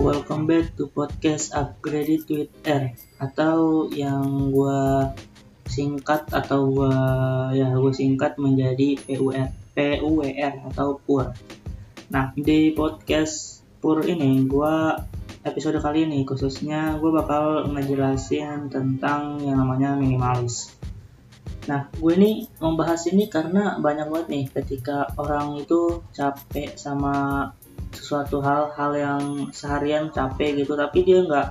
welcome back to podcast Upgraded with R atau yang gua singkat atau gua ya gua singkat menjadi PUR PUWR atau PUR. Nah, di podcast PUR ini gua episode kali ini khususnya gua bakal ngejelasin tentang yang namanya minimalis. Nah, gue ini membahas ini karena banyak banget nih ketika orang itu capek sama sesuatu hal-hal yang seharian capek gitu, tapi dia nggak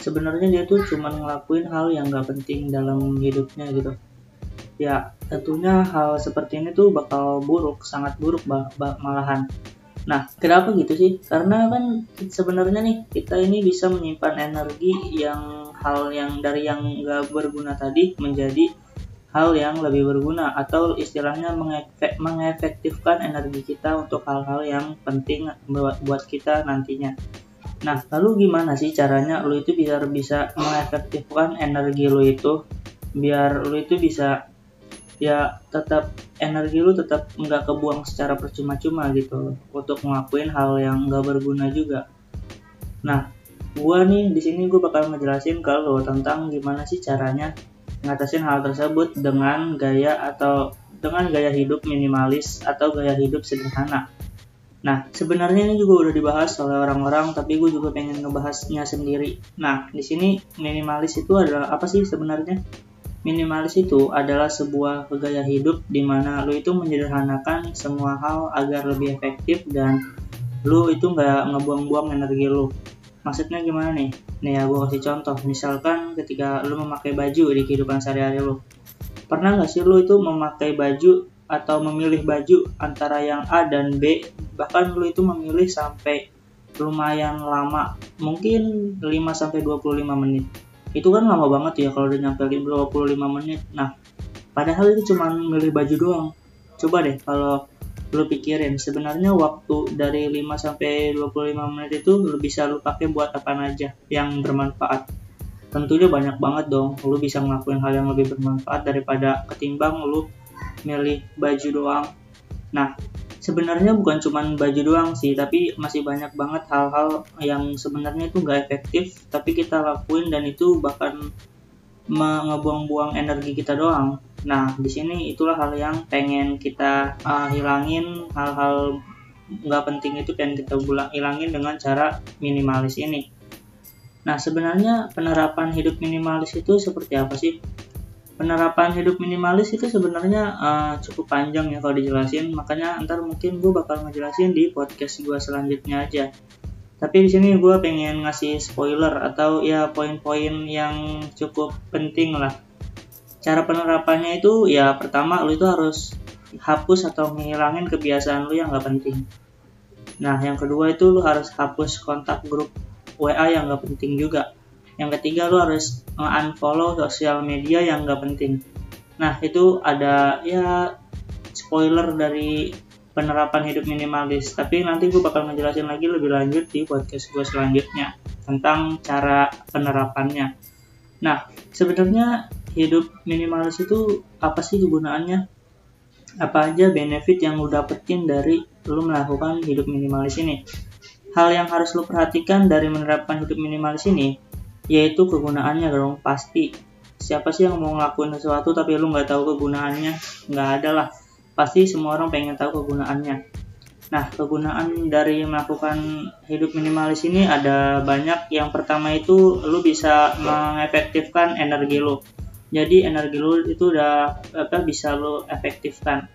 sebenarnya dia tuh cuma ngelakuin hal yang nggak penting dalam hidupnya gitu. Ya, tentunya hal seperti ini tuh bakal buruk, sangat buruk bah, bah, malahan. Nah, kenapa gitu sih? Karena kan sebenarnya nih kita ini bisa menyimpan energi yang hal yang dari yang nggak berguna tadi menjadi hal yang lebih berguna atau istilahnya mengefek, mengefektifkan energi kita untuk hal-hal yang penting buat, buat kita nantinya. Nah, lalu gimana sih caranya lu itu biar bisa mengefektifkan energi lu itu biar lu itu bisa ya tetap energi lu tetap nggak kebuang secara percuma-cuma gitu untuk ngelakuin hal yang nggak berguna juga. Nah, gua nih di sini gue bakal ngejelasin lo tentang gimana sih caranya ngatasin hal tersebut dengan gaya atau dengan gaya hidup minimalis atau gaya hidup sederhana. Nah, sebenarnya ini juga udah dibahas oleh orang-orang, tapi gue juga pengen ngebahasnya sendiri. Nah, di sini minimalis itu adalah apa sih sebenarnya? Minimalis itu adalah sebuah gaya hidup di mana lo itu menyederhanakan semua hal agar lebih efektif dan lo itu nggak ngebuang-buang energi lo maksudnya gimana nih nih ya gue kasih contoh. Misalkan ketika lu memakai baju di kehidupan sehari-hari lu. Pernah nggak sih lu itu memakai baju atau memilih baju antara yang A dan B? Bahkan lu itu memilih sampai lumayan lama. Mungkin 5 sampai 25 menit. Itu kan lama banget ya kalau udah nyampe 25 menit. Nah padahal itu cuma milih baju doang. Coba deh kalau lu pikirin sebenarnya waktu dari 5 sampai 25 menit itu lu bisa lu pakai buat apa aja yang bermanfaat. Tentunya banyak banget dong, lu bisa ngelakuin hal yang lebih bermanfaat daripada ketimbang lu milih baju doang. Nah, sebenarnya bukan cuma baju doang sih, tapi masih banyak banget hal-hal yang sebenarnya itu gak efektif, tapi kita lakuin dan itu bahkan ngebuang-buang energi kita doang. Nah, di sini itulah hal yang pengen kita uh, hilangin hal-hal nggak penting itu pengen kita hilangin dengan cara minimalis ini. Nah, sebenarnya penerapan hidup minimalis itu seperti apa sih? Penerapan hidup minimalis itu sebenarnya uh, cukup panjang ya kalau dijelasin, makanya ntar mungkin gue bakal ngejelasin di podcast gue selanjutnya aja tapi di sini gue pengen ngasih spoiler atau ya poin-poin yang cukup penting lah. Cara penerapannya itu ya pertama lu itu harus hapus atau menghilangin kebiasaan lu yang gak penting. Nah yang kedua itu lu harus hapus kontak grup WA yang gak penting juga. Yang ketiga lu harus unfollow sosial media yang gak penting. Nah itu ada ya spoiler dari penerapan hidup minimalis. Tapi nanti gue bakal ngejelasin lagi lebih lanjut di podcast gue selanjutnya tentang cara penerapannya. Nah sebenarnya hidup minimalis itu apa sih kegunaannya? Apa aja benefit yang lo dapetin dari lo melakukan hidup minimalis ini? Hal yang harus lo perhatikan dari menerapkan hidup minimalis ini yaitu kegunaannya dong pasti. Siapa sih yang mau ngelakuin sesuatu tapi lu nggak tahu kegunaannya? Nggak ada lah pasti semua orang pengen tahu kegunaannya. Nah, kegunaan dari melakukan hidup minimalis ini ada banyak. Yang pertama itu lu bisa mengefektifkan energi lu. Jadi energi lu itu udah apa bisa lu efektifkan.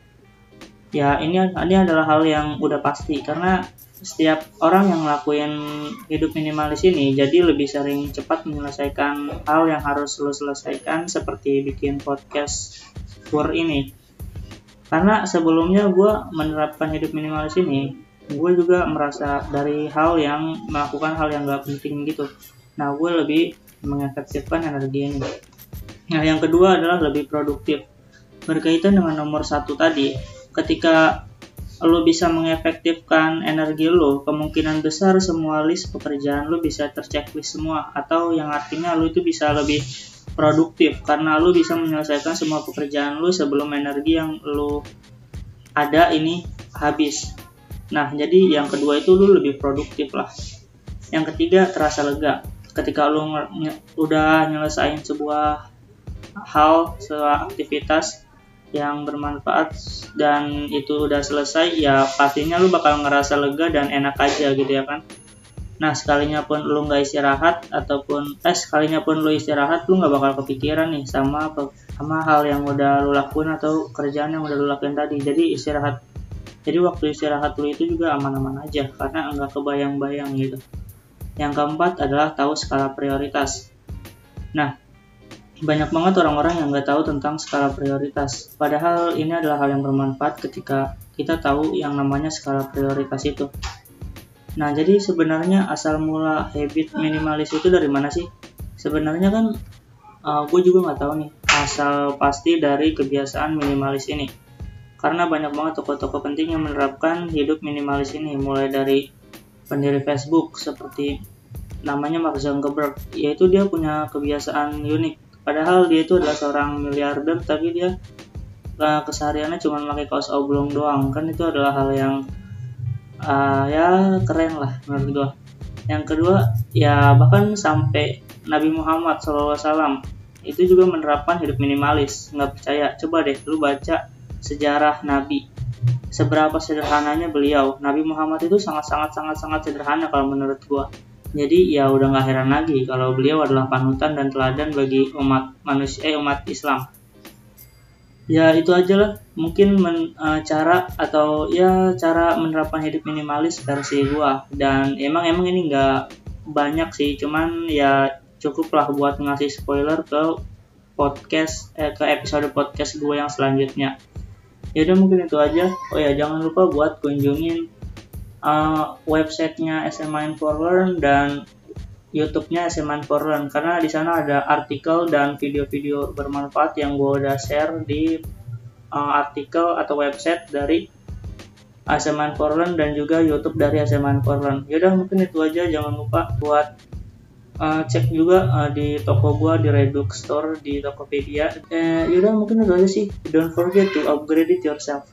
Ya, ini ini adalah hal yang udah pasti karena setiap orang yang ngelakuin hidup minimalis ini jadi lebih sering cepat menyelesaikan hal yang harus lu selesaikan seperti bikin podcast tour ini karena sebelumnya gue menerapkan hidup minimalis ini gue juga merasa dari hal yang melakukan hal yang gak penting gitu. Nah gue lebih mengefektifkan energi ini. Nah yang kedua adalah lebih produktif. Berkaitan dengan nomor satu tadi ketika lo bisa mengefektifkan energi lo, kemungkinan besar semua list pekerjaan lo bisa terchecklist semua atau yang artinya lo itu bisa lebih produktif karena lu bisa menyelesaikan semua pekerjaan lu sebelum energi yang lu ada ini habis. Nah, jadi yang kedua itu lu lebih produktif lah. yang ketiga terasa lega ketika lu udah nyelesain sebuah hal sebuah aktivitas yang bermanfaat dan itu udah selesai ya pastinya lu bakal ngerasa lega dan enak aja gitu ya kan nah sekalinya pun lu nggak istirahat ataupun eh sekalinya pun lu istirahat lu nggak bakal kepikiran nih sama sama hal yang udah lu lakuin atau kerjaan yang udah lu lakuin tadi jadi istirahat jadi waktu istirahat lu itu juga aman-aman aja karena nggak kebayang-bayang gitu yang keempat adalah tahu skala prioritas nah banyak banget orang-orang yang nggak tahu tentang skala prioritas. Padahal ini adalah hal yang bermanfaat ketika kita tahu yang namanya skala prioritas itu. Nah, jadi sebenarnya asal mula habit minimalis itu dari mana sih? Sebenarnya kan uh, gue juga nggak tahu nih asal pasti dari kebiasaan minimalis ini. Karena banyak banget tokoh-tokoh penting yang menerapkan hidup minimalis ini, mulai dari pendiri Facebook seperti namanya Mark Zuckerberg, yaitu dia punya kebiasaan unik. Padahal dia itu adalah seorang miliarder, tapi dia uh, kesehariannya cuma pakai kaos oblong doang. Kan itu adalah hal yang uh, ya keren lah menurut gua. Yang kedua ya bahkan sampai Nabi Muhammad SAW itu juga menerapkan hidup minimalis. Nggak percaya. Coba deh lu baca sejarah Nabi. Seberapa sederhananya beliau. Nabi Muhammad itu sangat sangat sangat sangat sederhana kalau menurut gua. Jadi ya udah nggak heran lagi kalau beliau adalah panutan dan teladan bagi umat manusia eh, umat Islam ya itu aja lah. Mungkin men, uh, cara atau ya cara menerapkan hidup minimalis versi gua. Dan emang emang ini nggak banyak sih. Cuman ya cukup lah buat ngasih spoiler ke podcast eh, ke episode podcast gue yang selanjutnya. Ya udah mungkin itu aja. Oh ya jangan lupa buat kunjungin uh, websitenya SMA Info Learn dan YouTube-nya SMA for Learn karena di sana ada artikel dan video-video bermanfaat yang gue udah share di uh, artikel atau website dari SMA for Learn dan juga YouTube dari SMA for Learn. Yaudah mungkin itu aja jangan lupa buat uh, cek juga uh, di toko gue di Redux Store di Tokopedia. Eh, yaudah mungkin itu aja sih. Don't forget to upgrade it yourself.